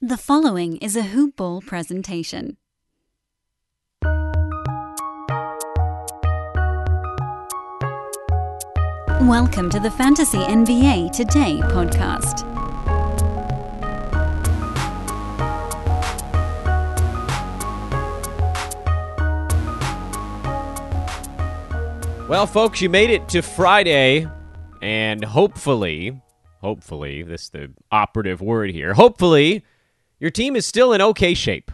The following is a Hoop Ball presentation. Welcome to the Fantasy NBA Today podcast. Well, folks, you made it to Friday, and hopefully, hopefully, this is the operative word here. Hopefully, your team is still in okay shape.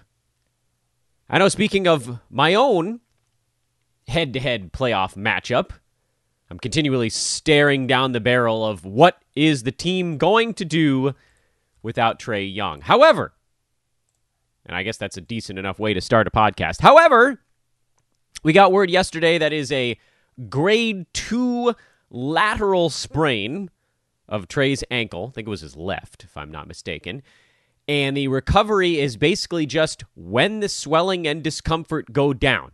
I know, speaking of my own head to head playoff matchup, I'm continually staring down the barrel of what is the team going to do without Trae Young. However, and I guess that's a decent enough way to start a podcast. However, we got word yesterday that is a grade two lateral sprain of Trae's ankle. I think it was his left, if I'm not mistaken. And the recovery is basically just when the swelling and discomfort go down.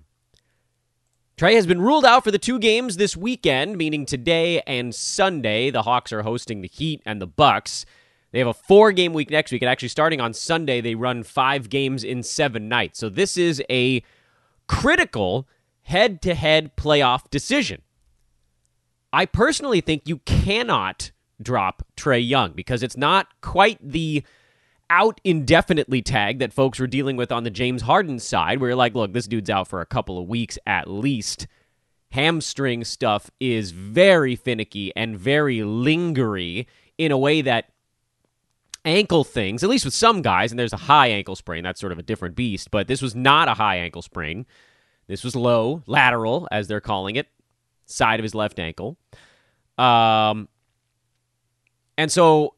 Trae has been ruled out for the two games this weekend, meaning today and Sunday. The Hawks are hosting the Heat and the Bucks. They have a four game week next week, and actually starting on Sunday, they run five games in seven nights. So this is a critical head to head playoff decision. I personally think you cannot drop Trae Young because it's not quite the out indefinitely tag that folks were dealing with on the James Harden side, where you're like, look, this dude's out for a couple of weeks at least. Hamstring stuff is very finicky and very lingery in a way that ankle things, at least with some guys, and there's a high ankle sprain, that's sort of a different beast, but this was not a high ankle sprain. This was low, lateral, as they're calling it, side of his left ankle. Um, and so,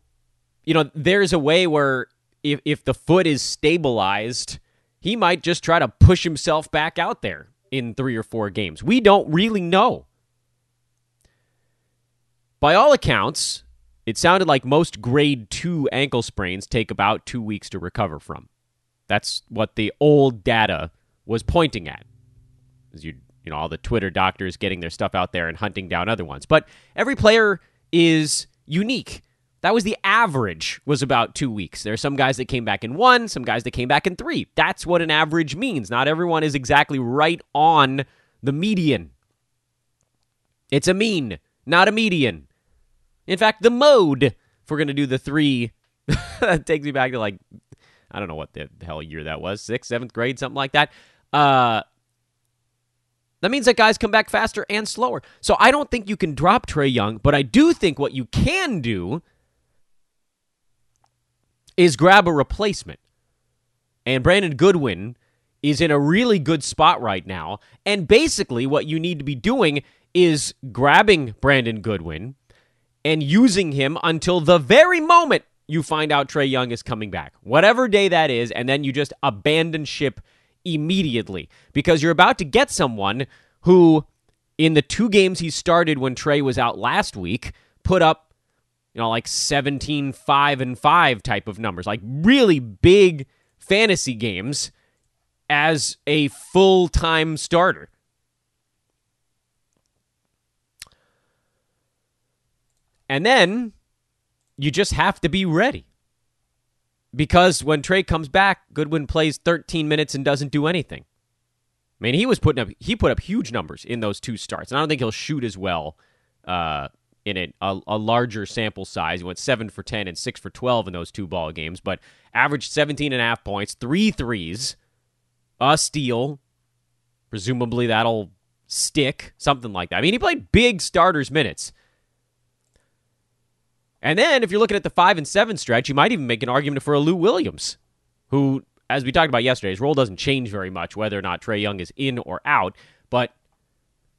you know, there's a way where if, if the foot is stabilized, he might just try to push himself back out there in three or four games. We don't really know. By all accounts, it sounded like most grade two ankle sprains take about two weeks to recover from. That's what the old data was pointing at. As you you know, all the Twitter doctors getting their stuff out there and hunting down other ones. But every player is unique. That was the average was about two weeks. There are some guys that came back in one, some guys that came back in three. That's what an average means. Not everyone is exactly right on the median. It's a mean, not a median. In fact, the mode, if we're going to do the three, that takes me back to like, I don't know what the hell year that was, sixth, seventh grade, something like that. Uh, that means that guys come back faster and slower. So I don't think you can drop Trae Young, but I do think what you can do is grab a replacement. And Brandon Goodwin is in a really good spot right now. And basically, what you need to be doing is grabbing Brandon Goodwin and using him until the very moment you find out Trae Young is coming back, whatever day that is, and then you just abandon ship immediately because you're about to get someone who, in the two games he started when Trae was out last week, put up, you know, like 17, 5, and 5 type of numbers, like really big fantasy games as a full time starter. And then you just have to be ready because when Trae comes back, Goodwin plays 13 minutes and doesn't do anything. I mean, he was putting up he put up huge numbers in those two starts, and I don't think he'll shoot as well uh, in a, a, a larger sample size. He went seven for 10 and six for 12 in those two ball games, but averaged 17 and a half points, three threes, a steal. Presumably that'll stick, something like that. I mean, he played big starters minutes. And then if you're looking at the five and seven stretch, you might even make an argument for a Lou Williams, who, as we talked about yesterday, his role doesn't change very much whether or not Trae Young is in or out. But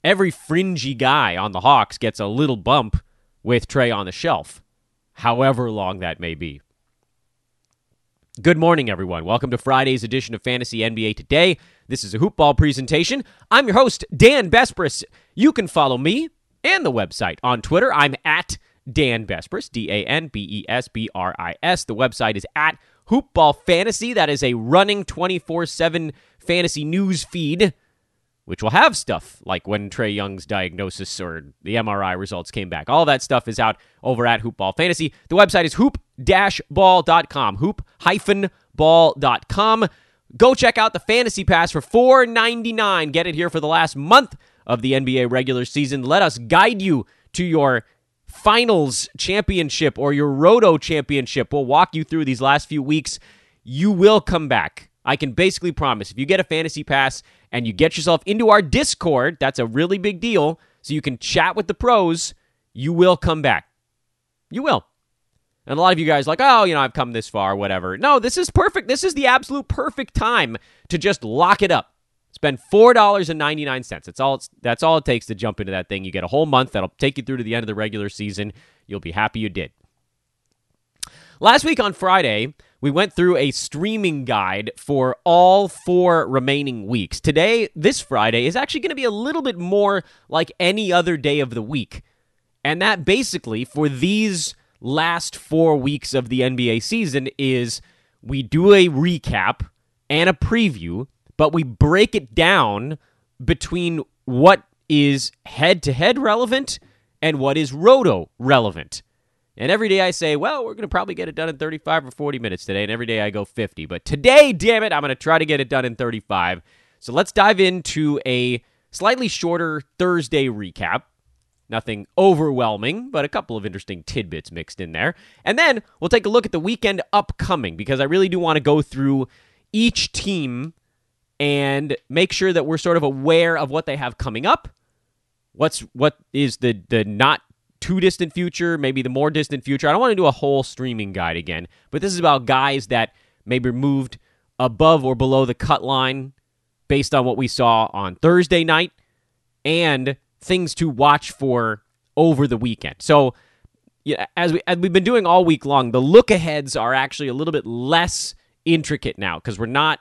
every fringy guy on the Hawks gets a little bump with Trae on the shelf, however long that may be. Good morning, everyone. Welcome to Friday's edition of Fantasy NBA Today. This is a hoopball presentation. I'm your host, Dan Besbris. You can follow me and the website on Twitter. I'm at Dan Besbris, D A N B E S B R I S. The website is at Hoopball Fantasy. That is a running 24 7 fantasy news feed, which will have stuff like when Trae Young's diagnosis or the MRI results came back. All that stuff is out over at Hoopball Fantasy. The website is hoop ball.com. Hoop hyphen ball.com. Go check out the Fantasy Pass for $4.99. Get it here for the last month of the NBA regular season. Let us guide you to your finals championship or your roto championship. We'll walk you through these last few weeks. You will come back. I can basically promise if you get a fantasy pass and you get yourself into our Discord, that's a really big deal. So you can chat with the pros, you will come back. You will. And a lot of you guys like, oh, you know, I've come this far, whatever. No, this is perfect. This is the absolute perfect time to just lock it up. Spend four dollars and ninety nine cents. That's all. that's all it takes to jump into that thing. You get a whole month that'll take you through to the end of the regular season. You'll be happy you did. Last week on Friday, we went through a streaming guide for all four remaining weeks. Today, this Friday, is actually going to be a little bit more like any other day of the week. And that basically, for these last four weeks of the NBA season, is we do a recap and a preview, but we break it down between what is head to head relevant and what is roto relevant. And every day I say, well, we're going to probably get it done in 35 or 40 minutes today. And every day I go 50. But today, damn it, I'm going to try to get it done in 35. So let's dive into a slightly shorter Thursday recap. Nothing overwhelming, but a couple of interesting tidbits mixed in there. And then we'll take a look at the weekend upcoming because I really do want to go through each team and make sure that we're sort of aware of what they have coming up. What's what is the the not too distant future, maybe the more distant future. I don't want to do a whole streaming guide again, but this is about guys that maybe moved above or below the cut line based on what we saw on Thursday night and things to watch for over the weekend. So, yeah, as we as we've been doing all week long, the look aheads are actually a little bit less intricate now because we're not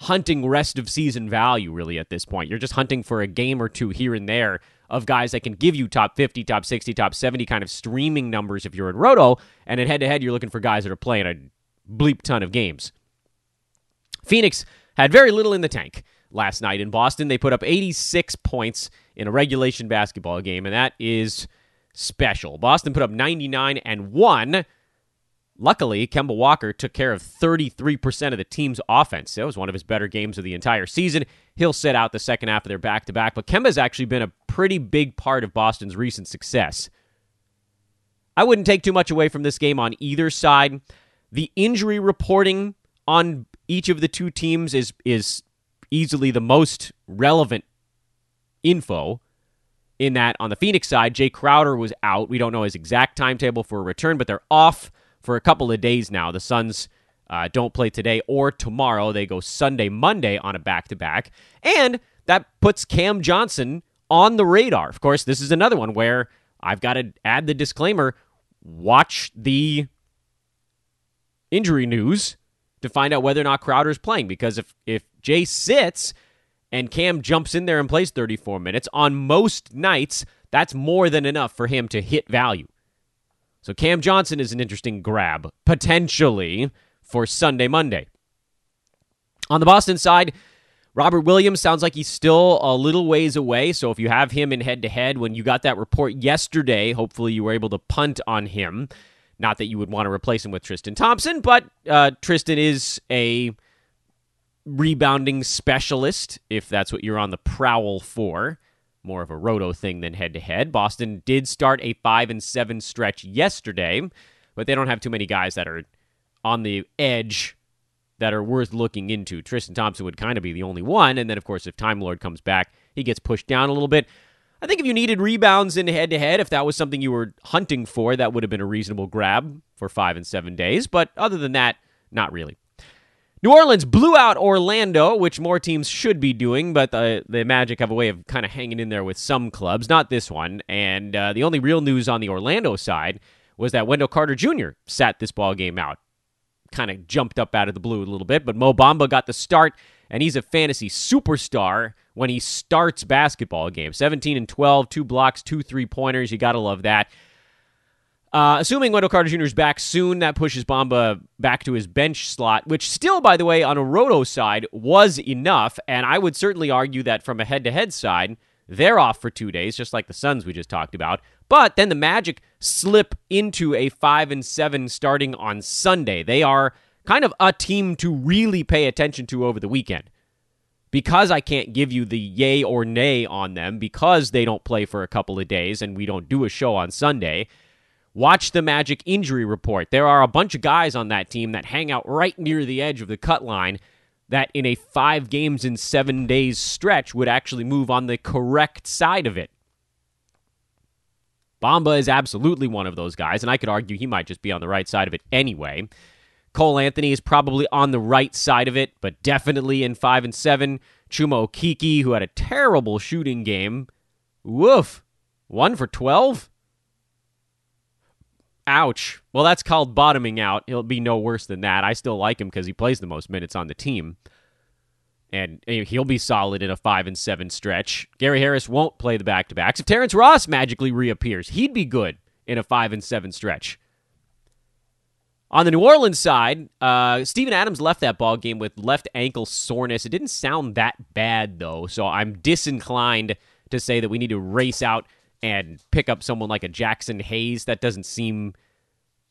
hunting rest of season value really at this point. You're just hunting for a game or two here and there of guys that can give you top 50, top 60, top 70 kind of streaming numbers if you're in Roto, and at head to head you're looking for guys that are playing a bleep ton of games. Phoenix had very little in the tank last night in Boston. They put up 86 points in a regulation basketball game, and that is special. Boston put up 99 and 1. Luckily, Kemba Walker took care of 33% of the team's offense. That was one of his better games of the entire season. He'll sit out the second half of their back to back, but Kemba's actually been a pretty big part of Boston's recent success. I wouldn't take too much away from this game on either side. The injury reporting on each of the two teams is is easily the most relevant info in that on the Phoenix side, Jae Crowder was out. We don't know his exact timetable for a return, but they're off for a couple of days now. The Suns uh, don't play today or tomorrow. They go Sunday, Monday on a back to back. And that puts Cam Johnson on the radar. Of course, this is another one where I've got to add the disclaimer watch the injury news to find out whether or not Crowder's playing. Because if, if Jae sits and Cam jumps in there and plays 34 minutes, on most nights, that's more than enough for him to hit value. So Cam Johnson is an interesting grab, potentially, for Sunday, Monday. On the Boston side, Robert Williams sounds like he's still a little ways away. So if you have him in head to head, when you got that report yesterday, hopefully you were able to punt on him. Not that you would want to replace him with Tristan Thompson, but uh, Tristan is a rebounding specialist, if that's what you're on the prowl for. More of a roto thing than head to head. Boston did start a five and seven stretch yesterday, but they don't have too many guys that are on the edge that are worth looking into. Tristan Thompson would kind of be the only one, and then of course if Time Lord comes back, he gets pushed down a little bit. I think if you needed rebounds in head to head, if that was something you were hunting for, that would have been a reasonable grab for five and seven days. But other than that, not really. New Orleans blew out Orlando, which more teams should be doing, but the, the Magic have a way of kind of hanging in there with some clubs, not this one. And uh, the only real news on the Orlando side was that Wendell Carter Jr. sat this ball game out. Kind of jumped up out of the blue a little bit, but Mo Bamba got the start, and he's a fantasy superstar when he starts basketball games. 17 and 12, two blocks, two three pointers. You got to love that. Uh, assuming Wendell Carter Jr. is back soon, that pushes Bamba back to his bench slot, which still, by the way, on a roto side was enough. And I would certainly argue that from a head to head side, they're off for two days, just like the Suns we just talked about. But then the Magic slip into a five and seven starting on Sunday. They are kind of a team to really pay attention to over the weekend. Because I can't give you the yay or nay on them, because they don't play for a couple of days and we don't do a show on Sunday, watch the Magic injury report. There are a bunch of guys on that team that hang out right near the edge of the cut line that in a five games in seven days stretch would actually move on the correct side of it. Bamba is absolutely one of those guys, and I could argue he might just be on the right side of it anyway. Cole Anthony is probably on the right side of it, but definitely in five and seven. Chuma Okeke, who had a terrible shooting game. Woof. One for 12? Ouch. Well, that's called bottoming out. He'll be no worse than that. I still like him because he plays the most minutes on the team and he'll be solid in a five and seven stretch. Gary Harris won't play the back to backs. If Terrence Ross magically reappears, he'd be good in a five and seven stretch. On the New Orleans side, uh, Steven Adams left that ball game with left ankle soreness. It didn't sound that bad though, so I'm disinclined to say that we need to race out and pick up someone like a Jaxson Hayes. That doesn't seem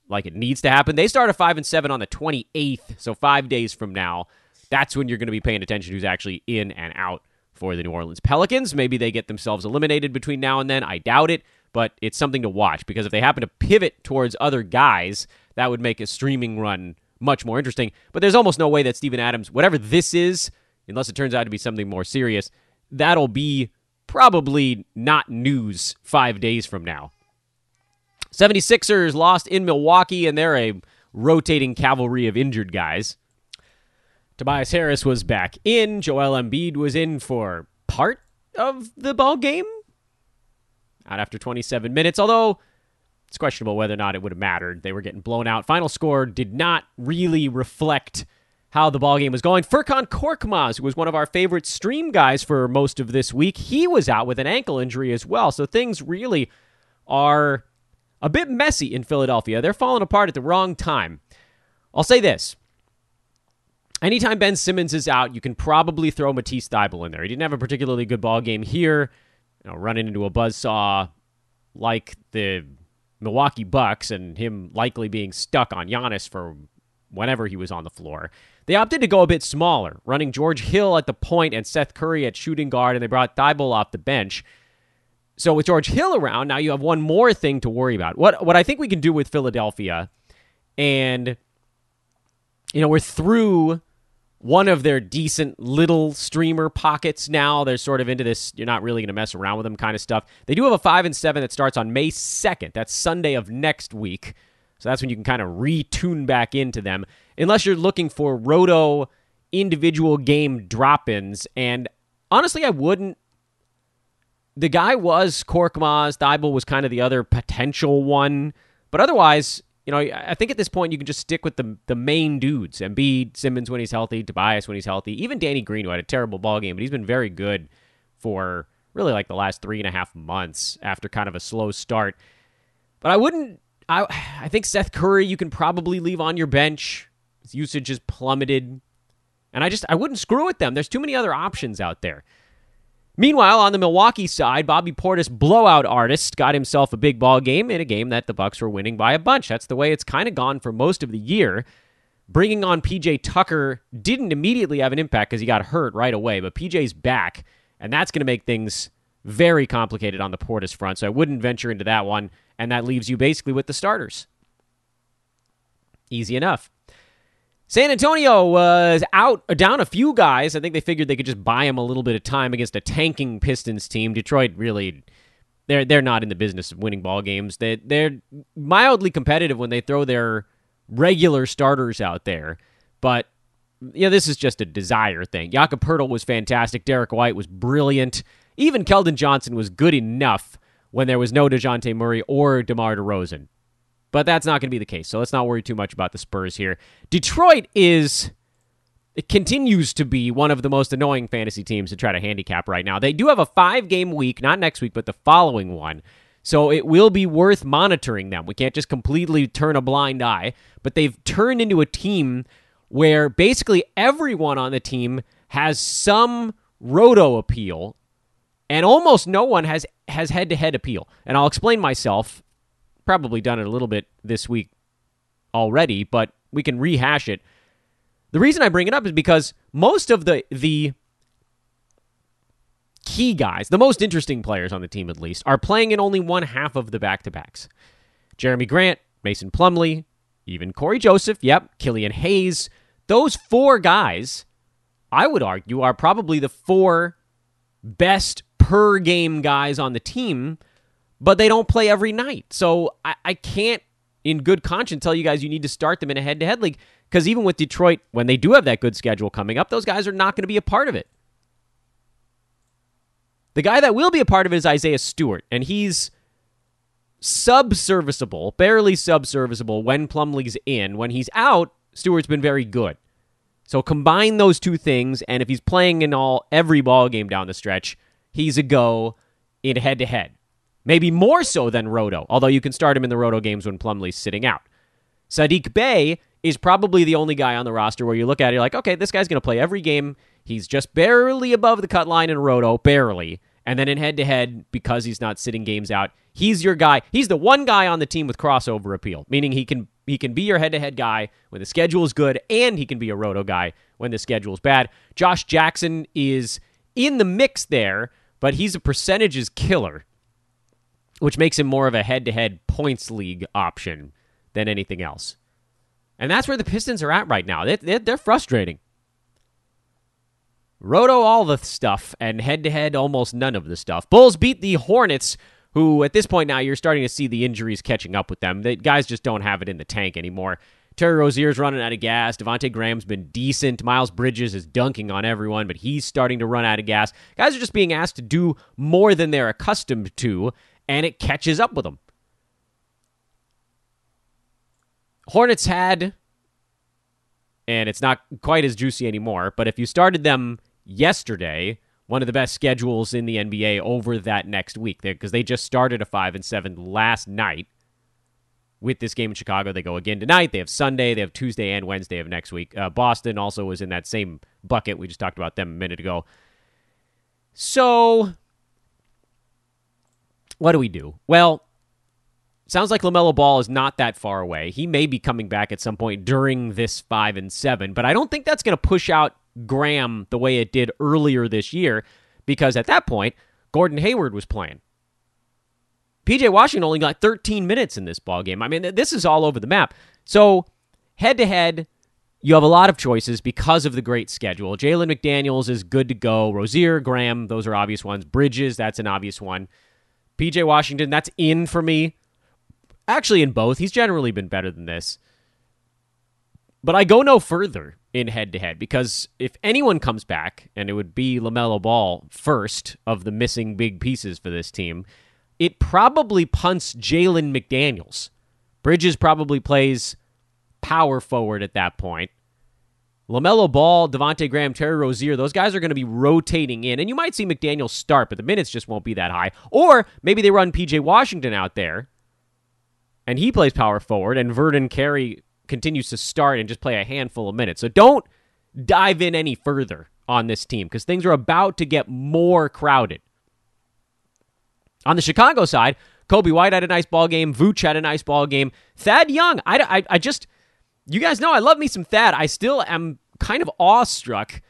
like it needs to happen. They start a five and seven on the 28th, so five days from now that's when you're going to be paying attention who's actually in and out for the New Orleans Pelicans. Maybe they get themselves eliminated between now and then. I doubt it, but it's something to watch because if they happen to pivot towards other guys, that would make a streaming run much more interesting. But there's almost no way that Steven Adams, whatever this is, unless it turns out to be something more serious, that'll be probably not news five days from now. 76ers lost in Milwaukee, and they're a rotating cavalry of injured guys. Tobias Harris was back in. Joel Embiid was in for part of the ball game. Out after 27 minutes, although it's questionable whether or not it would have mattered. They were getting blown out. Final score did not really reflect how the ball game was going. Furkan Korkmaz, who was one of our favorite stream guys for most of this week, he was out with an ankle injury as well. So things really are a bit messy in Philadelphia. They're falling apart at the wrong time. I'll say this anytime Ben Simmons is out, you can probably throw Matisse Thybulle in there. He didn't have a particularly good ball game here, you know, running into a buzzsaw like the Milwaukee Bucks and him likely being stuck on Giannis for whenever he was on the floor. They opted to go a bit smaller, running George Hill at the point and Seth Curry at shooting guard, and they brought Thybulle off the bench. So with George Hill around, now you have one more thing to worry about. What what I think we can do with Philadelphia, and you know, we're through one of their decent little streamer pockets now. They're sort of into this, you're not really to mess around with them kind of stuff. They do have a 5 and 7 that starts on May 2nd. That's Sunday of next week. So that's when you can kind of retune back into them, unless you're looking for roto individual game drop ins. And honestly, I wouldn't. The guy was Korkmaz. Thybulle was kind of the other potential one. But otherwise, you know, I think at this point you can just stick with the the main dudes: Embiid, Simmons when he's healthy, Tobias when he's healthy, even Danny Green who had a terrible ball game, but he's been very good for really like the last three and a half months after kind of a slow start. But I wouldn't. I I think Seth Curry you can probably leave on your bench. His usage has plummeted, and I just I wouldn't screw with them. There's too many other options out there. Meanwhile, on the Milwaukee side, Bobby Portis, blowout artist, got himself a big ball game in a game that the Bucks were winning by a bunch. That's the way it's kind of gone for most of the year. Bringing on PJ Tucker didn't immediately have an impact because he got hurt right away, but PJ's back, and that's going to make things very complicated on the Portis front. So I wouldn't venture into that one, and that leaves you basically with the starters. Easy enough. San Antonio was out down a few guys. I think they figured they could just buy him a little bit of time against a tanking Pistons team. Detroit really they're they're not in the business of winning ball games. They they're mildly competitive when they throw their regular starters out there, but you know, this is just a desire thing. Jakob Poeltl was fantastic. Derrick White was brilliant. Even Keldon Johnson was good enough when there was no DeJounte Murray or DeMar DeRozan. But that's not going to be the case. So let's not worry too much about the Spurs here. Detroit is it continues to be one of the most annoying fantasy teams to try to handicap right now. They do have a 5-game week, not next week, but the following one. So it will be worth monitoring them. We can't just completely turn a blind eye, but they've turned into a team where basically everyone on the team has some roto appeal and almost no one has has head-to-head appeal. And I'll explain myself probably done it a little bit this week already, but we can rehash it. The reason I bring it up is because most of the the key guys, the most interesting players on the team at least, are playing in only one half of the back to backs. Jerami Grant, Mason Plumlee, even Cory Joseph, yep, Killian Hayes. Those four guys, I would argue, are probably the four best per game guys on the team, but they don't play every night. So I, I can't, in good conscience, tell you guys you need to start them in a head to head league because even with Detroit, when they do have that good schedule coming up, those guys are not going to be a part of it. The guy that will be a part of it is Isaiah Stewart, and he's subserviceable, barely subserviceable when Plumlee's in. When he's out, Stewart's been very good. So combine those two things, and if he's playing in all every ball game down the stretch, he's a go in head to head. Maybe more so than Roto, although you can start him in the Roto games when Plumlee's sitting out. Saddiq Bey is probably the only guy on the roster where you look at it, you're like, okay, this guy's going to play every game. He's just barely above the cut line in Roto, barely. And then in head to head, because he's not sitting games out, he's your guy. He's the one guy on the team with crossover appeal, meaning he can he can be your head to head guy when the schedule is good, and he can be a roto guy when the schedule is bad. Josh Jackson is in the mix there, but he's a percentages killer, which makes him more of a head to head points league option than anything else. And that's where the Pistons are at right now. They, they're frustrating. Roto all the stuff and head to head almost none of the stuff. Bulls beat the Hornets, who at this point now you're starting to see the injuries catching up with them. The guys just don't have it in the tank anymore. Terry Rozier's running out of gas. Devonte Graham's been decent. Miles Bridges is dunking on everyone, but he's starting to run out of gas. Guys are just being asked to do more than they're accustomed to, and it catches up with them. Hornets had, and it's not quite as juicy anymore, but if you started them yesterday, one of the best schedules in the NBA over that next week because they just started a 5 and 7 last night with this game in Chicago. They go again tonight. They have Sunday, they have Tuesday and Wednesday of next week. Uh, Boston also was in that same bucket. We just talked about them a minute ago. So, what do we do? Well, sounds like LaMelo Ball is not that far away. He may be coming back at some point during this 5 and 7, but I don't think that's going to push out Graham the way it did earlier this year because at that point, Gordon Hayward was playing. PJ Washington only got 13 minutes in this ball game. I mean, this is all over the map. So, head to head, you have a lot of choices because of the great schedule. Jalen McDaniels is good to go. Rozier, Graham, those are obvious ones. Bridges, that's an obvious one. PJ Washington, that's in for me. Actually, in both. He's generally been better than this. But I go no further in head to head because if anyone comes back, and it would be LaMelo Ball first of the missing big pieces for this team, it probably punts Jalen McDaniels. Bridges probably plays power forward at that point. LaMelo Ball, Devonte Graham, Terry Rozier, those guys are going to be rotating in. And you might see McDaniels start, but the minutes just won't be that high. Or maybe they run PJ Washington out there and he plays power forward, and Vernon Carey continues to start and just play a handful of minutes. So don't dive in any further on this team because things are about to get more crowded. On the Chicago side, Coby White had a nice ball game. Vooch had a nice ball game. Thad Young, I, I, I just, you guys know I love me some Thad. I still am kind of awestruck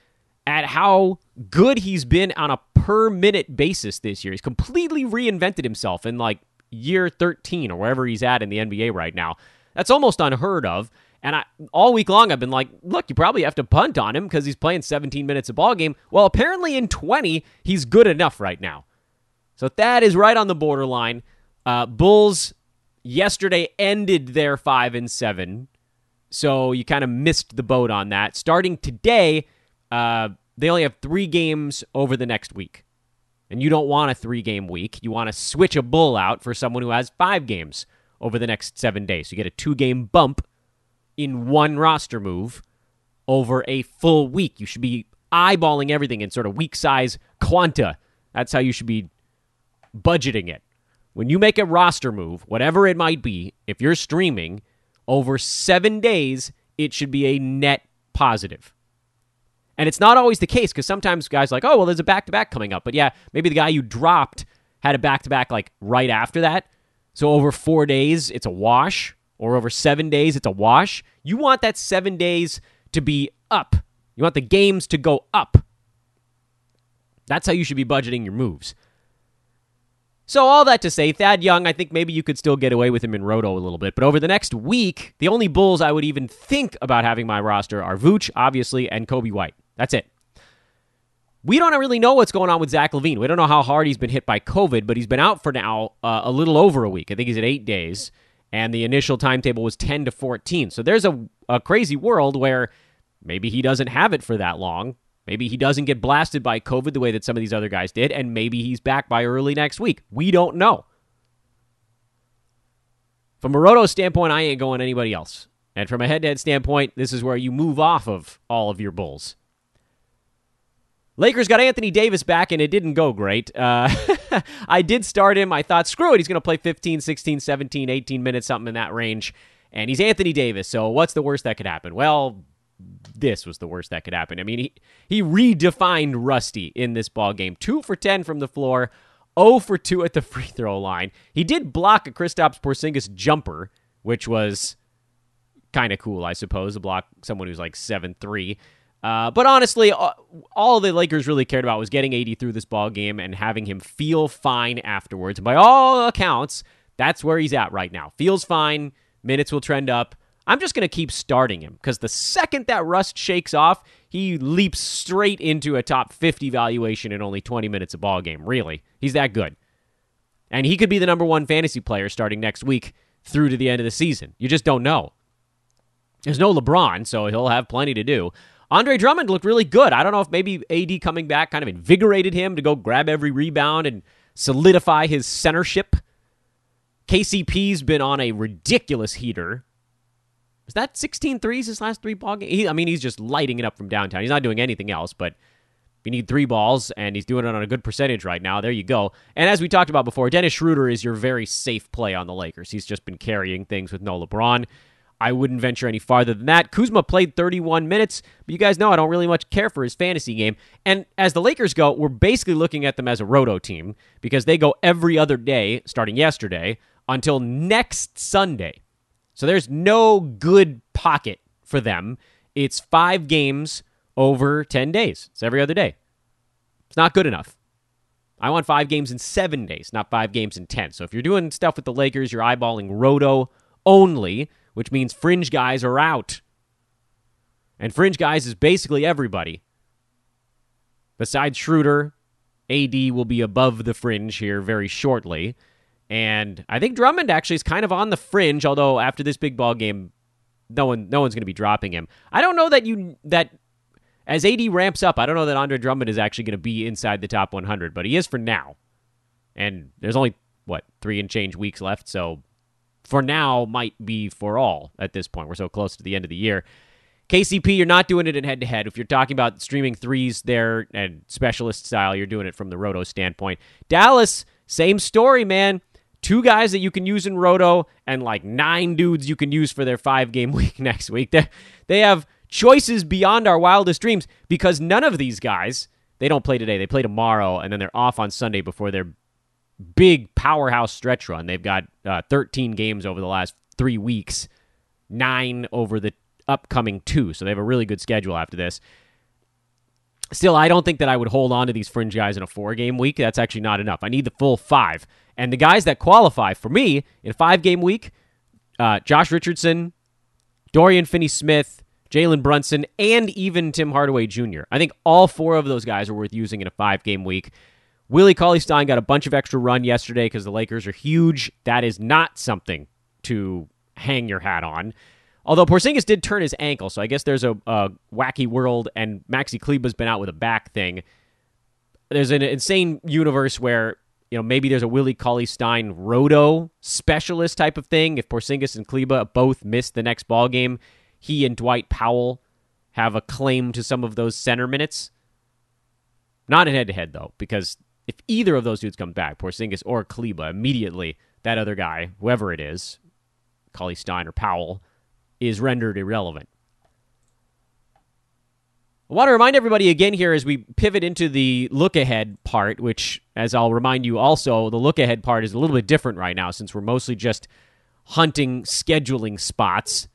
at how good he's been on a per minute basis this year. He's completely reinvented himself in like year 13 or wherever he's at in the NBA right now. That's almost unheard of. And I, all week long, I've been like, look, you probably have to punt on him because he's playing 17 minutes a ball game. Well, apparently in 20, he's good enough right now. So that is right on the borderline. Uh, Bulls yesterday ended their five and seven, so you kind of missed the boat on that. Starting today, uh, they only have three games over the next week, and you don't want a three-game week. You want to switch a Bull out for someone who has five games over the next seven days. So you get a two game bump in one roster move over a full week. You should be eyeballing everything in sort of week size quanta. That's how you should be budgeting it. When you make a roster move, whatever it might be, if you're streaming over seven days, it should be a net positive. And it's not always the case because sometimes guys like, oh, well, there's a back to back coming up. But yeah, maybe the guy you dropped had a back to back like right after that. So over four days, it's a wash, or over seven days, it's a wash. You want that seven days to be up. You want the games to go up. That's how you should be budgeting your moves. So, all that to say, Thad Young, I think maybe you could still get away with him in Roto a little bit. But over the next week, the only Bulls I would even think about having my roster are Vooch, obviously, and Coby White. That's it. We don't really know what's going on with Zach LaVine. We don't know how hard he's been hit by COVID, but he's been out for now uh, a little over a week. I think he's at eight days, and the initial timetable was 10 to 14. So there's a, a crazy world where maybe he doesn't have it for that long. Maybe he doesn't get blasted by COVID the way that some of these other guys did, and maybe he's back by early next week. We don't know. From a roto standpoint, I ain't going anybody else. And from a head to head standpoint, this is where you move off of all of your Bulls. Lakers got Anthony Davis back, and it didn't go great. Uh, I did start him. I thought, screw it, he's going to play 15, 16, 17, 18 minutes, something in that range. And he's Anthony Davis, so what's the worst that could happen? Well, this was the worst that could happen. I mean, he, he redefined Rusty in this ball game. Two for 10 from the floor, 0 for 2 at the free throw line. He did block a Kristaps Porzingis jumper, which was kind of cool, I suppose, to block someone who's like seven three. Uh, but honestly, all the Lakers really cared about was getting AD through this ball game and having him feel fine afterwards. And by all accounts, that's where he's at right now. Feels fine. Minutes will trend up. I'm just going to keep starting him because the second that rust shakes off, he leaps straight into a top 50 valuation in only 20 minutes of ball game. Really, he's that good, and he could be the number one fantasy player starting next week through to the end of the season. You just don't know. There's no LeBron, so he'll have plenty to do. Andre Drummond looked really good. I don't know if maybe AD coming back kind of invigorated him to go grab every rebound and solidify his centership. KCP's been on a ridiculous heater is that 16 threes his last three ball? He, I mean, he's just lighting it up from downtown. He's not doing anything else, but you need three balls, and he's doing it on a good percentage right now. There you go. And as we talked about before, Dennis Schroeder is your very safe play on the Lakers. He's just been carrying things with no LeBron. I wouldn't venture any farther than that. Kuzma played 31 minutes, but you guys know I don't really much care for his fantasy game. And as the Lakers go, we're basically looking at them as a roto team because they go every other day, starting yesterday, until next Sunday. So there's no good pocket for them. It's five games over 10 days. It's every other day. It's not good enough. I want five games in seven days, not five games in 10. So if you're doing stuff with the Lakers, you're eyeballing roto only, which means fringe guys are out. And fringe guys is basically everybody. Besides Schroeder, AD will be above the fringe here very shortly. And I think Drummond actually is kind of on the fringe, although after this big ball game, no one no one's going to be dropping him. I don't know that you that as AD ramps up, I don't know that Andre Drummond is actually going to be inside the top 100, but he is for now. And there's only what three and change weeks left, so for now might be for all at this point. We're so close to the end of the year. KCP, you're not doing it in head to head. If you're talking about streaming threes there and specialist style, you're doing it from the Roto standpoint. Dallas, same story, man two guys that you can use in Roto and like nine dudes you can use for their five game week next week. They they have choices beyond our wildest dreams because none of these guys they don't play today. They play tomorrow and then they're off on Sunday before their big powerhouse stretch run. They've got uh, 13 games over the last three weeks, nine over the upcoming two. So they have a really good schedule after this. Still, I don't think that I would hold on to these fringe guys in a four game week. That's actually not enough. I need the full five. And the guys that qualify for me in a five game week uh, Josh Richardson, Dorian Finney Smith, Jalen Brunson, and even Tim Hardaway Jr. I think all four of those guys are worth using in a five game week. Willie Cauley Stein got a bunch of extra run yesterday because the Lakers are huge. That is not something to hang your hat on. Although Porzingis did turn his ankle, so I guess there's a, a wacky world, and Maxi Kleber's been out with a back thing. There's an insane universe where you know maybe there's a Willie Cauley Stein roto specialist type of thing. If Porzingis and Kleber both miss the next ball game, he and Dwight Powell have a claim to some of those center minutes. Not in head to head though, because if either of those dudes come back, Porzingis or Kleber, immediately that other guy, whoever it is, Cauley Stein or Powell, is rendered irrelevant. I want to remind everybody again here as we pivot into the look ahead part, which, as I'll remind you also, the look ahead part is a little bit different right now since we're mostly just hunting scheduling spots.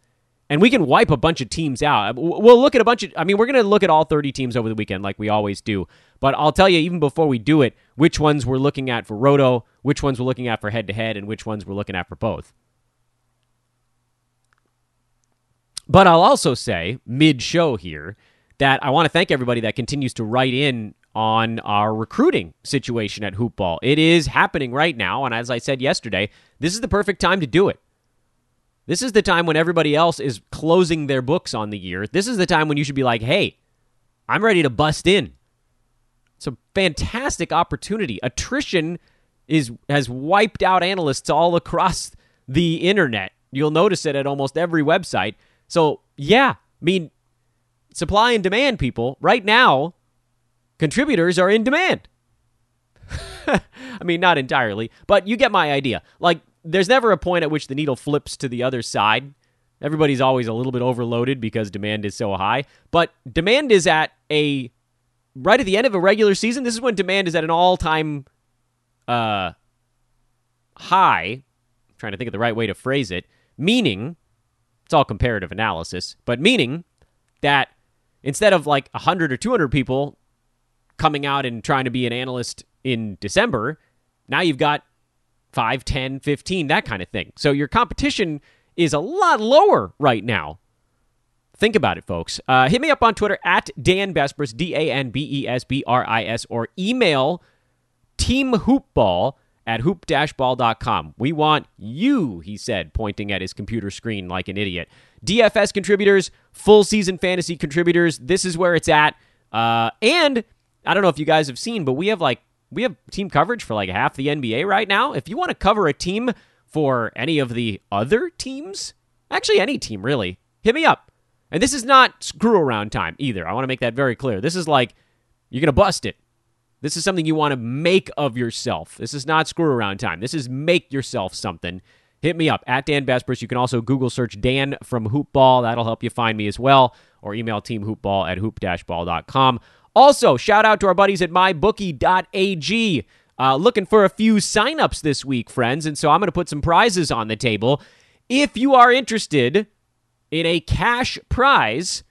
and we can wipe a bunch of teams out. Uh, we'll look at a bunch of, I mean, we're going to look at all 30 teams over the weekend like we always do. But I'll tell you, even before we do it, which ones we're looking at for Roto, which ones we're looking at for head to head, and which ones we're looking at for both. But I'll also say, mid show here, that I want to thank everybody that continues to write in on our recruiting situation at Hoopball. It is happening right now. And as I said yesterday, this is the perfect time to do it. This is the time when everybody else is closing their books on the year. This is the time when you should be like, hey, I'm ready to bust in. It's a fantastic opportunity. Attrition is has wiped out analysts all across the internet. You'll notice it at almost every website. So, yeah, I mean, supply and demand, people. Right now, contributors are in demand. I mean, not entirely, but you get my idea. Like, there's never a point at which the needle flips to the other side. Everybody's always a little bit overloaded because demand is so high, but demand is at a right at the end of a regular season. This is when demand is at an all-time uh high. I'm trying to think of the right way to phrase it, meaning it's all comparative analysis, but meaning that instead of like 100 or 200 people coming out and trying to be an analyst in December, now you've got 5, 10, 15, that kind of thing. So your competition is a lot lower right now. Think about it, folks. Uh, hit me up on Twitter at Dan Besbris, D A N B E S B R I S, or email Team Hoopball at hoop-ball.com. We want you, he said, pointing at his computer screen like an idiot. DFS contributors, full season fantasy contributors, this is where it's at. Uh, and I don't know if you guys have seen, but we have like we have team coverage for like half the NBA right now. If you want to cover a team for any of the other teams, actually any team really, hit me up. And this is not screw around time either. I want to make that very clear. This is like you're going to bust it. This is something you want to make of yourself. This is not screw around time. This is make yourself something. Hit me up at Dan Besbris. You can also Google search Dan from Hoopball. That'll help you find me as well. Or email teamhoopball at hoop-ball.com. Also, shout out to our buddies at mybookie.ag. Uh, looking for a few signups this week, friends. And so I'm going to put some prizes on the table. If you are interested in a cash prize,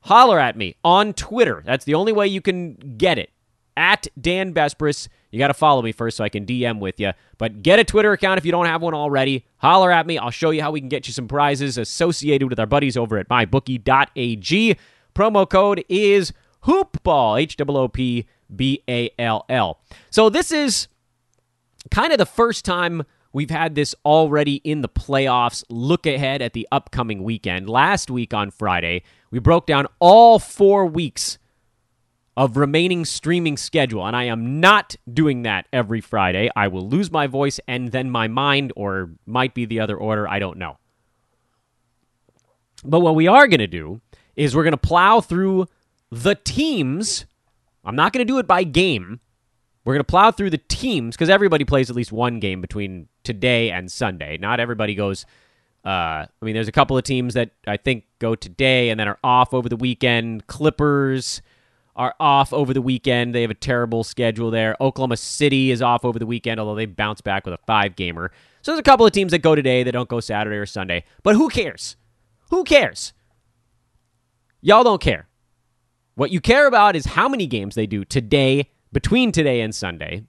holler at me on Twitter. That's the only way you can get it at Dan Besbris. You got to follow me first so I can DM with you. But get a Twitter account if you don't have one already. Holler at me. I'll show you how we can get you some prizes associated with our buddies over at mybookie.ag. Promo code is hoopball, H O O P B A L L. So this is kind of the first time we've had this already in the playoffs. Look ahead at the upcoming weekend. Last week on Friday, we broke down all four weeks of remaining streaming schedule. And I am not doing that every Friday. I will lose my voice and then my mind, or might be the other order. I don't know. But what we are going to do is we're going to plow through the teams. I'm not going to do it by game. We're going to plow through the teams because everybody plays at least one game between today and Sunday. Not everybody goes. Uh, I mean, there's a couple of teams that I think go today and then are off over the weekend. Clippers, are off over the weekend. They have a terrible schedule there. Oklahoma City is off over the weekend, although they bounce back with a five gamer. So there's a couple of teams that go today that don't go Saturday or Sunday. But who cares? Who cares? Y'all don't care. What you care about is how many games they do today, between today and Sunday,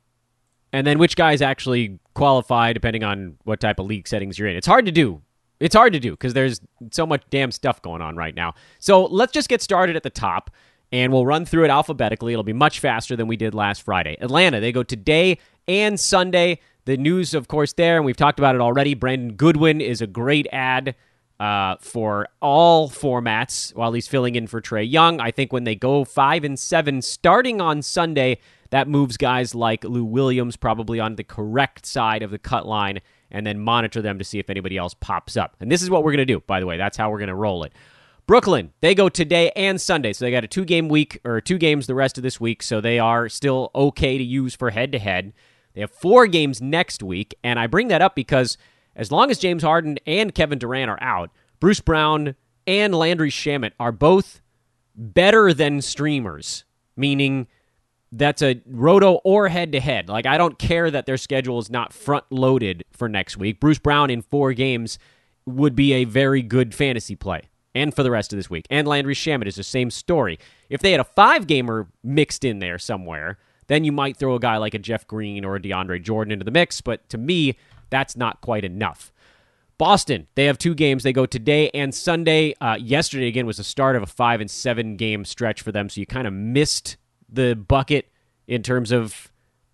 and then which guys actually qualify depending on what type of league settings you're in. It's hard to do. It's hard to do because there's so much damn stuff going on right now. So let's just get started at the top and we'll run through it alphabetically. It'll be much faster than we did last Friday. Atlanta, they go today and Sunday. The news, of course, there, and we've talked about it already. Brandon Goodwin is a great ad uh, for all formats while he's filling in for Trae Young. I think when they go five and seven starting on Sunday, that moves guys like Lou Williams probably on the correct side of the cut line and then monitor them to see if anybody else pops up. And this is what we're going to do, by the way. That's how we're going to roll it. Brooklyn, they go today and Sunday. So they got a two game week or two games the rest of this week. So they are still okay to use for head to head. They have four games next week. And I bring that up because as long as James Harden and Kevin Durant are out, Bruce Brown and Landry Shamet are both better than streamers, meaning that's a roto or head to head. Like, I don't care that their schedule is not front loaded for next week. Bruce Brown in four games would be a very good fantasy play. And for the rest of this week. And Landry Shamet is the same story. If they had a five gamer mixed in there somewhere, then you might throw a guy like a Jeff Green or a DeAndre Jordan into the mix. But to me, that's not quite enough. Boston, they have two games. They go today and Sunday. Uh, yesterday, again, was the start of a five and seven game stretch for them. So you kind of missed the bucket in terms of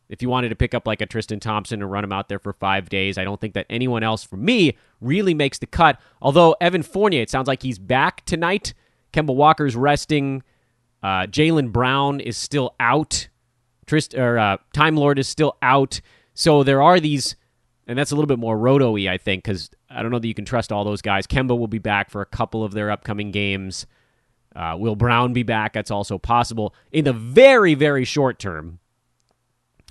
if you wanted to pick up like a Tristan Thompson and run him out there for five days. I don't think that anyone else, for me, really makes the cut. Although Evan Fournier, it sounds like he's back tonight. Kemba Walker's resting. Uh, Jaylen Brown is still out. Trist or uh, Time Lord is still out. So there are these, and that's a little bit more roto-y, I think, because I don't know that you can trust all those guys. Kemba will be back for a couple of their upcoming games. Uh, will Brown be back? That's also possible. In the very, very short term,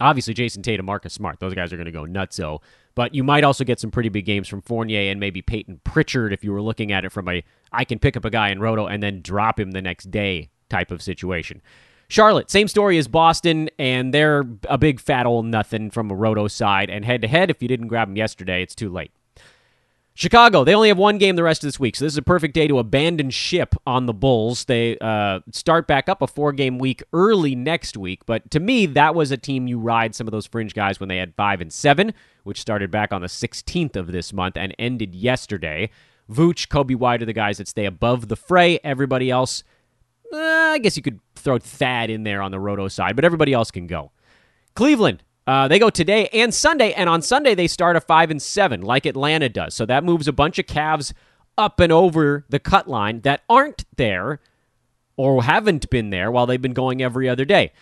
obviously Jayson Tatum, Marcus Smart, those guys are going to go nutso. But you might also get some pretty big games from Fournier and maybe Payton Pritchard if you were looking at it from a I can pick up a guy in Roto and then drop him the next day type of situation. Charlotte, same story as Boston, and they're a big fat old nothing from a Roto side. And head to head, if you didn't grab them yesterday, it's too late. Chicago, they only have one game the rest of this week, so this is a perfect day to abandon ship on the Bulls. They uh, start back up a four game week early next week, but to me, that was a team you ride some of those fringe guys when they had five and seven, which started back on the 16th of this month and ended yesterday. Vooch, Coby White are the guys that stay above the fray. Everybody else, uh, I guess you could throw Thad in there on the roto side, but everybody else can go. Cleveland, uh, they go today and Sunday, and on Sunday they start a five and seven, like Atlanta does. So that moves a bunch of Cavs up and over the cut line that aren't there or haven't been there while they've been going every other day.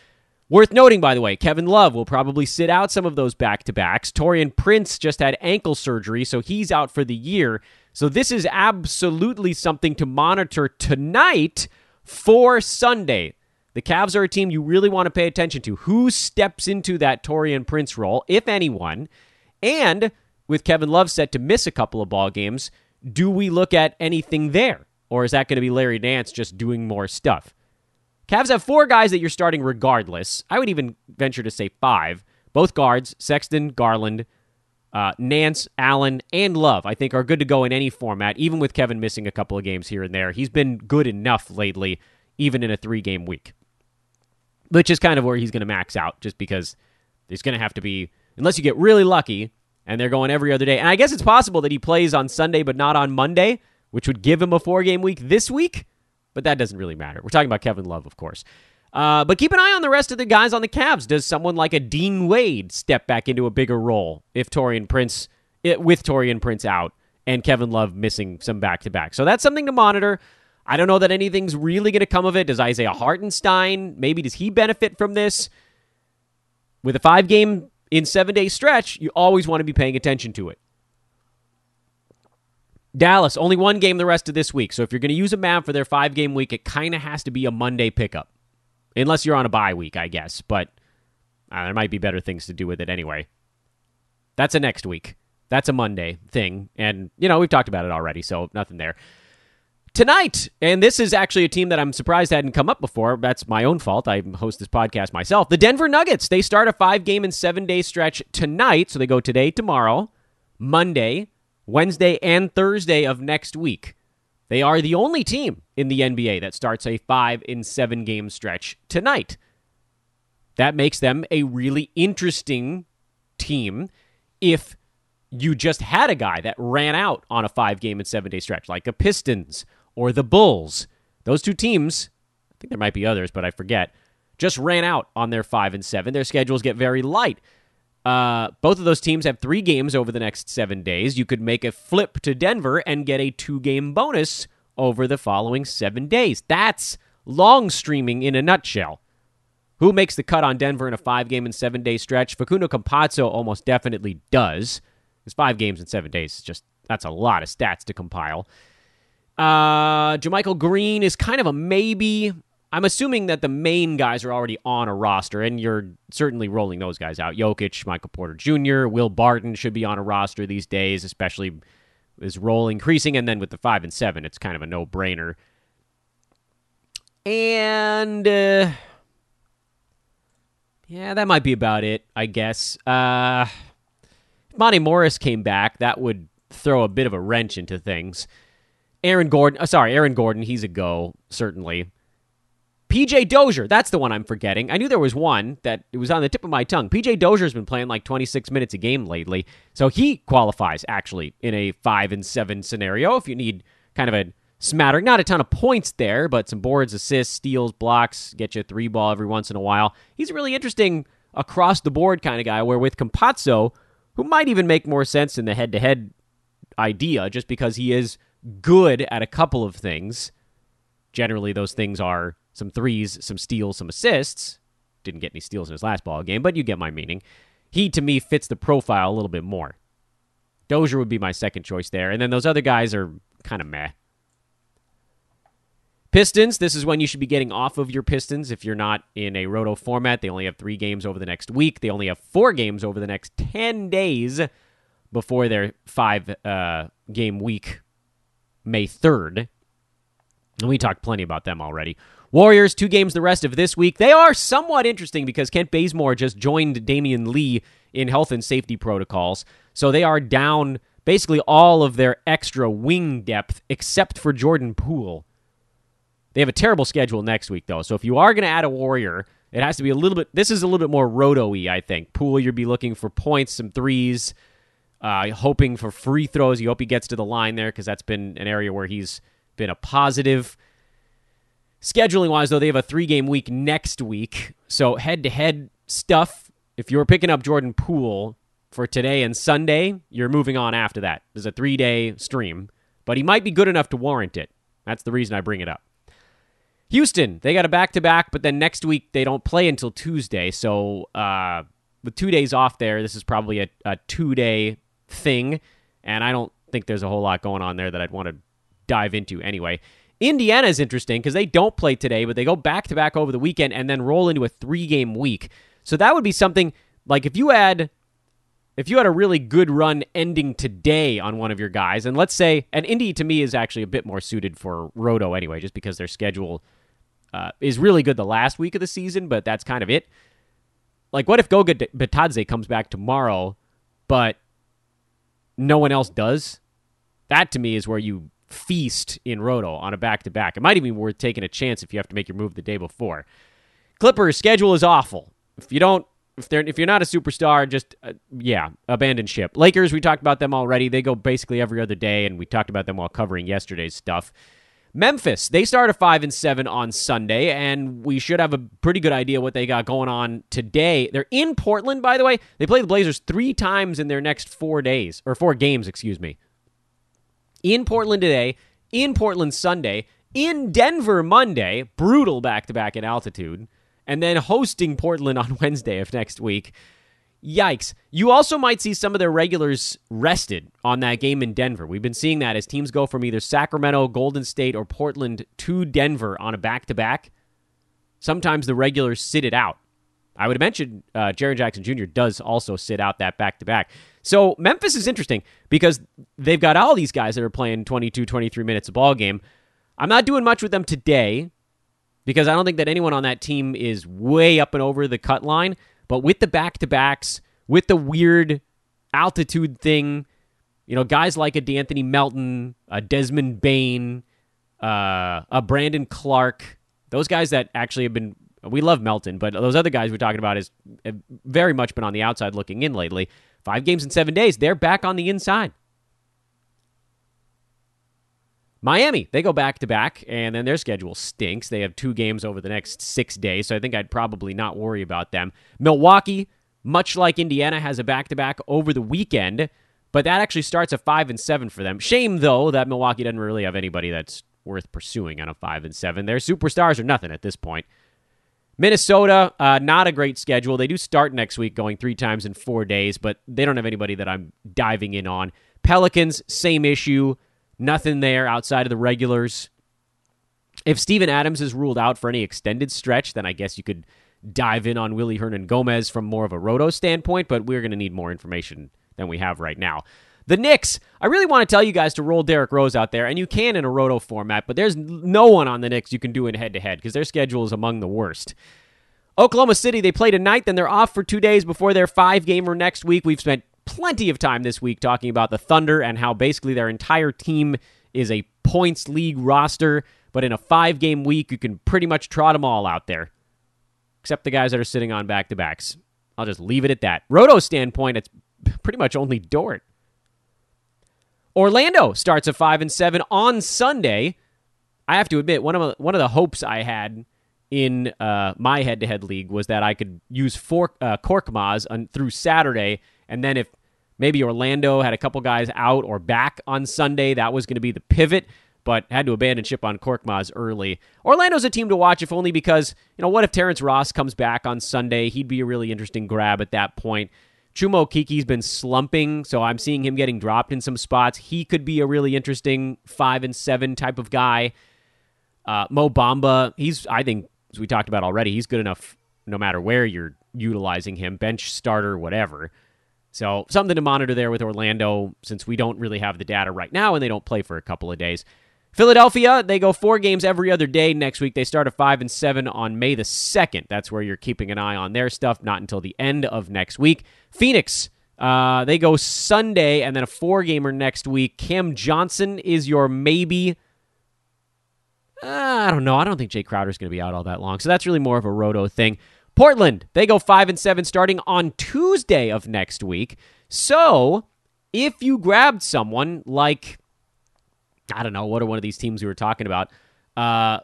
Worth noting, by the way, Kevin Love will probably sit out some of those back to backs. Taurean Prince just had ankle surgery, so he's out for the year. So this is absolutely something to monitor tonight for Sunday. The Cavs are a team you really want to pay attention to. Who steps into that Taurean Prince role, if anyone? And with Kevin Love set to miss a couple of ball games, do we look at anything there? Or is that going to be Larry Nance just doing more stuff? Cavs have four guys that you're starting regardless. I would even venture to say five. Both guards, Sexton, Garland, uh, Nance, Allen, and Love, I think are good to go in any format, even with Kevin missing a couple of games here and there. He's been good enough lately, even in a three game week which is kind of where he's going to max out just because there's going to have to be, unless you get really lucky and they're going every other day. And I guess it's possible that he plays on Sunday but not on Monday, which would give him a four game week this week, but that doesn't really matter. We're talking about Kevin Love, of course. Uh, but keep an eye on the rest of the guys on the Cavs. Does someone like a Dean Wade step back into a bigger role if Taurean Prince, it, with Taurean Prince out and Kevin Love missing some back to back? So that's something to monitor. I don't know that anything's really going to come of it. Does Isaiah Hartenstein, maybe does he benefit from this? With a five game in seven day stretch, you always want to be paying attention to it. Dallas, only one game the rest of this week. So if you're going to use a map for their five game week, it kind of has to be a Monday pickup. Unless you're on a bye week, I guess. But uh, there might be better things to do with it anyway. That's a next week. That's a Monday thing. And, you know, we've talked about it already, so nothing there tonight. And this is actually a team that I'm surprised hadn't come up before. That's my own fault. I host this podcast myself. The Denver Nuggets. They start a five game and seven day stretch tonight. So they go today, tomorrow, Monday, Wednesday, and Thursday of next week. They are the only team in the NBA that starts a five in seven game stretch tonight. That makes them a really interesting team if you just had a guy that ran out on a five game and seven day stretch, like a Pistons or the Bulls. Those two teams, I think there might be others, but I forget, just ran out on their five and seven. Their schedules get very light. Uh, both of those teams have three games over the next seven days. You could make a flip to Denver and get a two game bonus over the following seven days. That's long streaming in a nutshell. Who makes the cut on Denver in a five game and seven day stretch? Facundo Campazzo almost definitely does. It's five games in seven days. Just that's a lot of stats to compile. Uh, Green is kind of a maybe. I'm assuming that the main guys are already on a roster, and you're certainly rolling those guys out. Jokic, Michael Porter Jr., Will Barton should be on a roster these days, especially his role increasing. And then with the five and seven, it's kind of a no brainer. And uh, yeah, that might be about it, I guess. Uh, if Monte Morris came back, that would throw a bit of a wrench into things. Aaron Gordon, uh, sorry, Aaron Gordon, he's a go, certainly. PJ Dozier, that's the one I'm forgetting. I knew there was one that it was on the tip of my tongue. PJ Dozier's been playing like 26 minutes a game lately, so he qualifies actually in a 5 and 7 scenario if you need kind of a smattering, not a ton of points there, but some boards, assists, steals, blocks, get you a 3 ball every once in a while. He's a really interesting across the board kind of guy where with Campazzo, who might even make more sense in the head-to-head idea just because he is good at a couple of things. Generally, those things are some threes, some steals, some assists. Didn't get any steals in his last ball game, but you get my meaning. He, to me, fits the profile a little bit more. Dozier would be my second choice there. And then those other guys are kind of meh. Pistons, this is when you should be getting off of your Pistons if you're not in a roto format. They only have three games over the next week. They only have four games over the next 10 days before their five uh, game week, May 3rd. And we talked plenty about them already. Warriors, two games the rest of this week. They are somewhat interesting because Kent Bazemore just joined Damion Lee in health and safety protocols. So they are down basically all of their extra wing depth except for Jordan Poole. They have a terrible schedule next week, though. So if you are going to add a Warrior, it has to be a little bit. This is a little bit more roto I think. Poole, you'll be looking for points, some threes, uh, hoping for free throws. You hope he gets to the line there because that's been an area where he's been a positive. Scheduling wise, though, they have a three game week next week. So head to head stuff, if you're picking up Jordan Poole for today and Sunday, you're moving on after that. There's a three day stream, but he might be good enough to warrant it. That's the reason I bring it up. Houston, they got a back to back, but then next week they don't play until Tuesday. So uh, with two days off there, this is probably a, a two day thing. And I don't think there's a whole lot going on there that I'd want to dive into anyway. Indiana is interesting because they don't play today, but they go back to back over the weekend and then roll into a three game week. So that would be something like if you had if you had a really good run ending today on one of your guys, and let's say, and Indy to me is actually a bit more suited for Roto anyway, just because their schedule uh, is really good the last week of the season, but that's kind of it. Like, what if Goga Bitadze comes back tomorrow, but no one else does? That to me is where you feast in Roto on a back to back. It might even be worth taking a chance if you have to make your move the day before. Clippers schedule is awful. If you don't, if they're if you're not a superstar, just uh, yeah, abandon ship. Lakers, we talked about them already. They go basically every other day, and we talked about them while covering yesterday's stuff. Memphis, they start at five and seven on Sunday, and we should have a pretty good idea what they got going on today. They're in Portland, by the way. They play the Blazers three times in their next four days or four games, excuse me in Portland today, in Portland Sunday, in Denver Monday, brutal back to back at altitude, and then hosting Portland on Wednesday of next week. Yikes. You also might see some of their regulars rested on that game in Denver. We've been seeing that as teams go from either Sacramento, Golden State, or Portland to Denver on a back to back. Sometimes the regulars sit it out. I would mention uh, Jaren Jackson Jr. does also sit out that back to back. So Memphis is interesting because they've got all these guys that are playing 22, 23 minutes a ball game. I'm not doing much with them today because I don't think that anyone on that team is way up and over the cut line. But with the back to backs, with the weird altitude thing, you know, guys like a D'Anthony Melton, a Desmond Bane, uh, a Brandon Clarke, those guys that actually have been. We love Melton, but those other guys we're talking about is very much been on the outside looking in lately. Five games in seven days, they're back on the inside. Miami, they go back to back, and then their schedule stinks. They have two games over the next six days, so I think I'd probably not worry about them. Milwaukee, much like Indiana, has a back to back over the weekend, but that actually starts at five and seven for them. Shame though that Milwaukee doesn't really have anybody that's worth pursuing on a five and seven. Their superstars are nothing at this point. Minnesota, uh, not a great schedule. They do start next week, going three times in four days, but they don't have anybody that I'm diving in on. Pelicans, same issue. Nothing there outside of the regulars. If Steven Adams is ruled out for any extended stretch, then I guess you could dive in on Willy Hernangomez from more of a roto standpoint, but we're going to need more information than we have right now. The Knicks, I really want to tell you guys to roll Derrick Rose out there, and you can in a roto format, but there's no one on the Knicks you can do in head to head because their schedule is among the worst. Oklahoma City, they play tonight, then they're off for two days before their five gamer next week. We've spent plenty of time this week talking about the Thunder and how basically their entire team is a points league roster, but in a five game week, you can pretty much trot them all out there, except the guys that are sitting on back to backs. I'll just leave it at that. Roto standpoint, it's pretty much only Dort. Orlando starts at five and seven on Sunday. I have to admit, one of the, one of the hopes I had in uh, my head-to-head league was that I could use for, uh, Korkmaz on, through Saturday, and then if maybe Orlando had a couple guys out or back on Sunday, that was going to be the pivot. But had to abandon ship on Korkmaz early. Orlando's a team to watch, if only because you know what if Terrence Ross comes back on Sunday? He'd be a really interesting grab at that point. Chuma Okeke's been slumping, so I'm seeing him getting dropped in some spots. He could be a really interesting five and seven type of guy. Uh, Mo Bamba, he's I think as we talked about already, he's good enough no matter where you're utilizing him, bench starter, whatever. So something to monitor there with Orlando since we don't really have the data right now and they don't play for a couple of days. Philadelphia, they go four games every other day next week. They start at five and seven on May the second. That's where you're keeping an eye on their stuff. Not until the end of next week. Phoenix, uh, they go Sunday and then a four gamer next week. Cam Johnson is your maybe. Uh, I don't know. I don't think Jae Crowder is going to be out all that long. So that's really more of a roto thing. Portland, they go 5 and 7 starting on Tuesday of next week. So, if you grabbed someone like I don't know, what are one of these teams we were talking about? Uh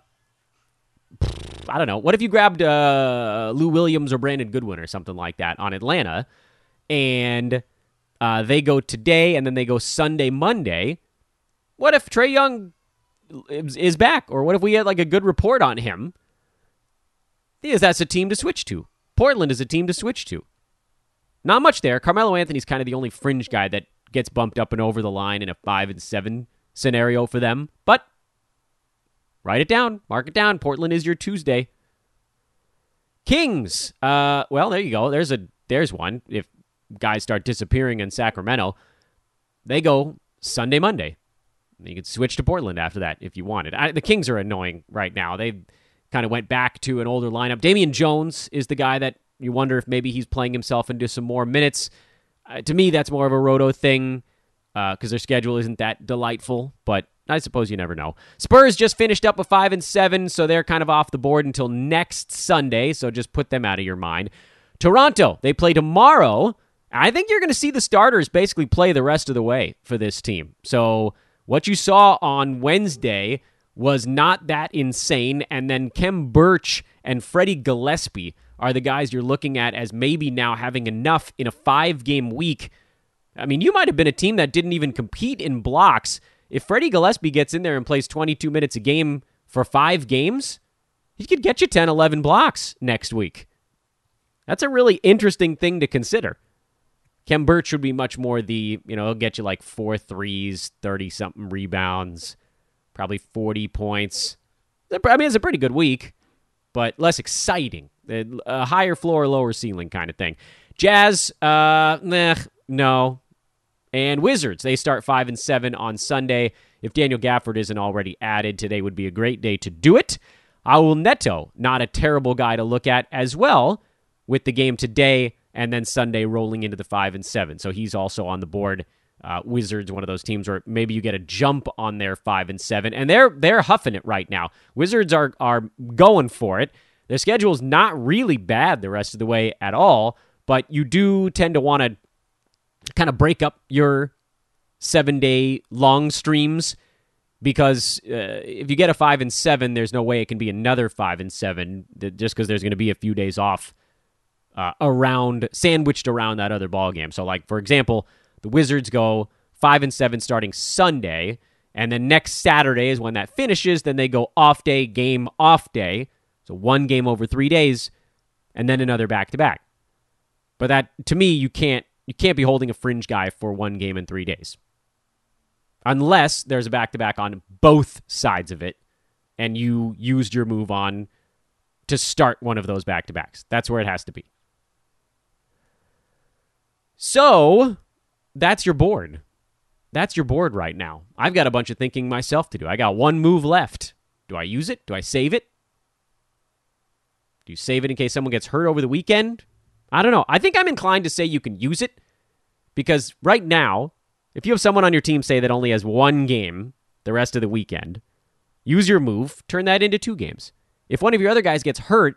I don't know. What if you grabbed uh, Lou Williams or Brandon Goodwin or something like that on Atlanta, and uh, they go today and then they go Sunday, Monday? What if Trae Young is back, or what if we had like a good report on him? Because that's a team to switch to. Portland is a team to switch to. Not much there. Carmelo Anthony's kind of the only fringe guy that gets bumped up and over the line in a five and seven scenario for them. But write it down, mark it down. Portland is your Tuesday. Kings. Uh, well, there you go. There's a there's one. If guys start disappearing in Sacramento, they go Sunday, Monday. You could switch to Portland after that if you wanted. I, the Kings are annoying right now. They kind of went back to an older lineup. Damian Jones is the guy that you wonder if maybe he's playing himself into some more minutes. Uh, to me, that's more of a roto thing because uh, their schedule isn't that delightful. But I suppose you never know. Spurs just finished up a five and seven, so they're kind of off the board until next Sunday. So just put them out of your mind. Toronto, they play tomorrow. I think you're going to see the starters basically play the rest of the way for this team. So what you saw on Wednesday was not that insane. And then Khem Birch and Freddie Gillespie are the guys you're looking at as maybe now having enough in a five game week. I mean, you might have been a team that didn't even compete in blocks. If Freddie Gillespie gets in there and plays 22 minutes a game for five games, he could get you 10, 11 blocks next week. That's a really interesting thing to consider. Khem Birch would be much more the, you know, he'll get you like four threes, 30 something rebounds, probably 40 points. I mean, it's a pretty good week, but less exciting. A higher floor, lower ceiling kind of thing. Jazz, uh, no. And Wizards, they start 5 and 7 on Sunday. If Daniel Gafford isn't already added, today would be a great day to do it. Raul Neto, not a terrible guy to look at as well, with the game today and then Sunday rolling into the five and seven. So he's also on the board. Uh, Wizards, one of those teams where maybe you get a jump on their five and seven, and they're they're huffing it right now. Wizards are are going for it. Their schedule's not really bad the rest of the way at all, but you do tend to want to kind of break up your seven day long streams because uh, if you get a five and seven, there's no way it can be another five and seven just because there's going to be a few days off uh, around sandwiched around that other ball game. So, like for example, the Wizards go five and seven starting Sunday, and then next Saturday is when that finishes. Then they go off day, game off day. So one game over three days, and then another back to back. But that to me, you can't you can't be holding a fringe guy for one game in three days, unless there's a back to back on both sides of it, and you used your move on to start one of those back to backs. That's where it has to be. So that's your board. That's your board right now. I've got a bunch of thinking myself to do. I got one move left. Do I use it? Do I save it? Do you save it in case someone gets hurt over the weekend? I don't know. I think I'm inclined to say you can use it Because right now, if you have someone on your team say that only has one game the rest of the weekend, use your move, turn that into two games. If one of your other guys gets hurt,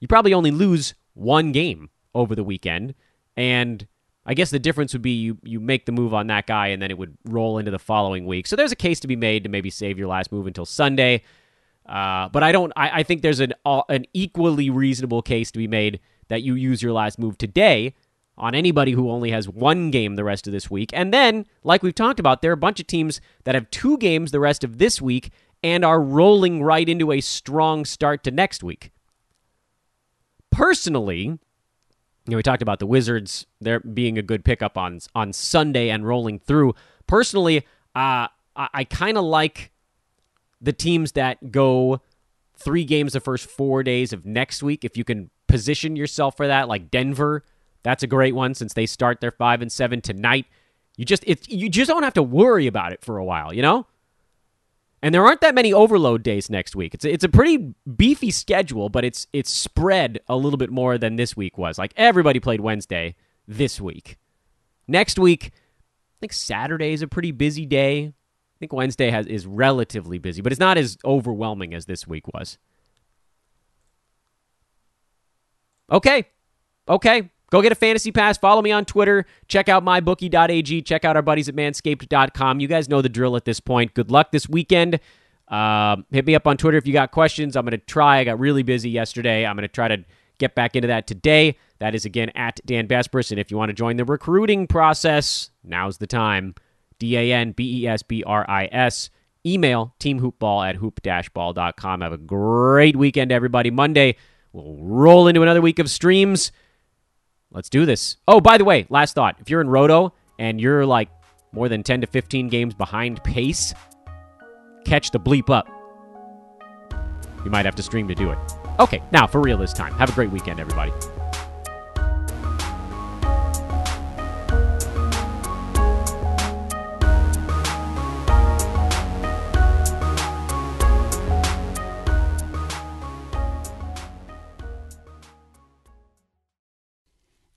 you probably only lose one game over the weekend. And I guess the difference would be you, you make the move on that guy and then it would roll into the following week. So there's a case to be made to maybe save your last move until Sunday. Uh, but I don't. I, I think there's an uh, an equally reasonable case to be made that you use your last move today on anybody who only has one game the rest of this week. And then, like we've talked about, there are a bunch of teams that have two games the rest of this week and are rolling right into a strong start to next week. Personally, you know, we talked about the Wizards there being a good pickup on on Sunday and rolling through. Personally, uh, I, I kind of like the teams that go three games the first four days of next week. If you can position yourself for that, like Denver, that's a great one since they start their five and seven tonight. You just it you just don't have to worry about it for a while, you know. And there aren't that many overload days next week. It's a, it's a pretty beefy schedule, but it's it's spread a little bit more than this week was. Like everybody played Wednesday this week. Next week, I think Saturday is a pretty busy day. I think Wednesday has is relatively busy, but it's not as overwhelming as this week was. Okay. Okay. Go get a fantasy pass. Follow me on Twitter. Check out mybookie.ag. Check out our buddies at manscaped.com. You guys know the drill at this point. Good luck this weekend. Uh, hit me up on Twitter if you got questions. I'm going to try. I got really busy yesterday. I'm going to try to get back into that today. That is again at Dan Besbris. And if you want to join the recruiting process, now's the time. D A N B E S B R I S. Email teamhoopball at hoop-ball.com. Have a great weekend, everybody. Monday, we'll roll into another week of streams. Let's do this. Oh, by the way, last thought. If you're in Roto and you're like more than 10 to 15 games behind pace, catch the bleep up. You might have to stream to do it. Okay, now for real this time. Have a great weekend, everybody.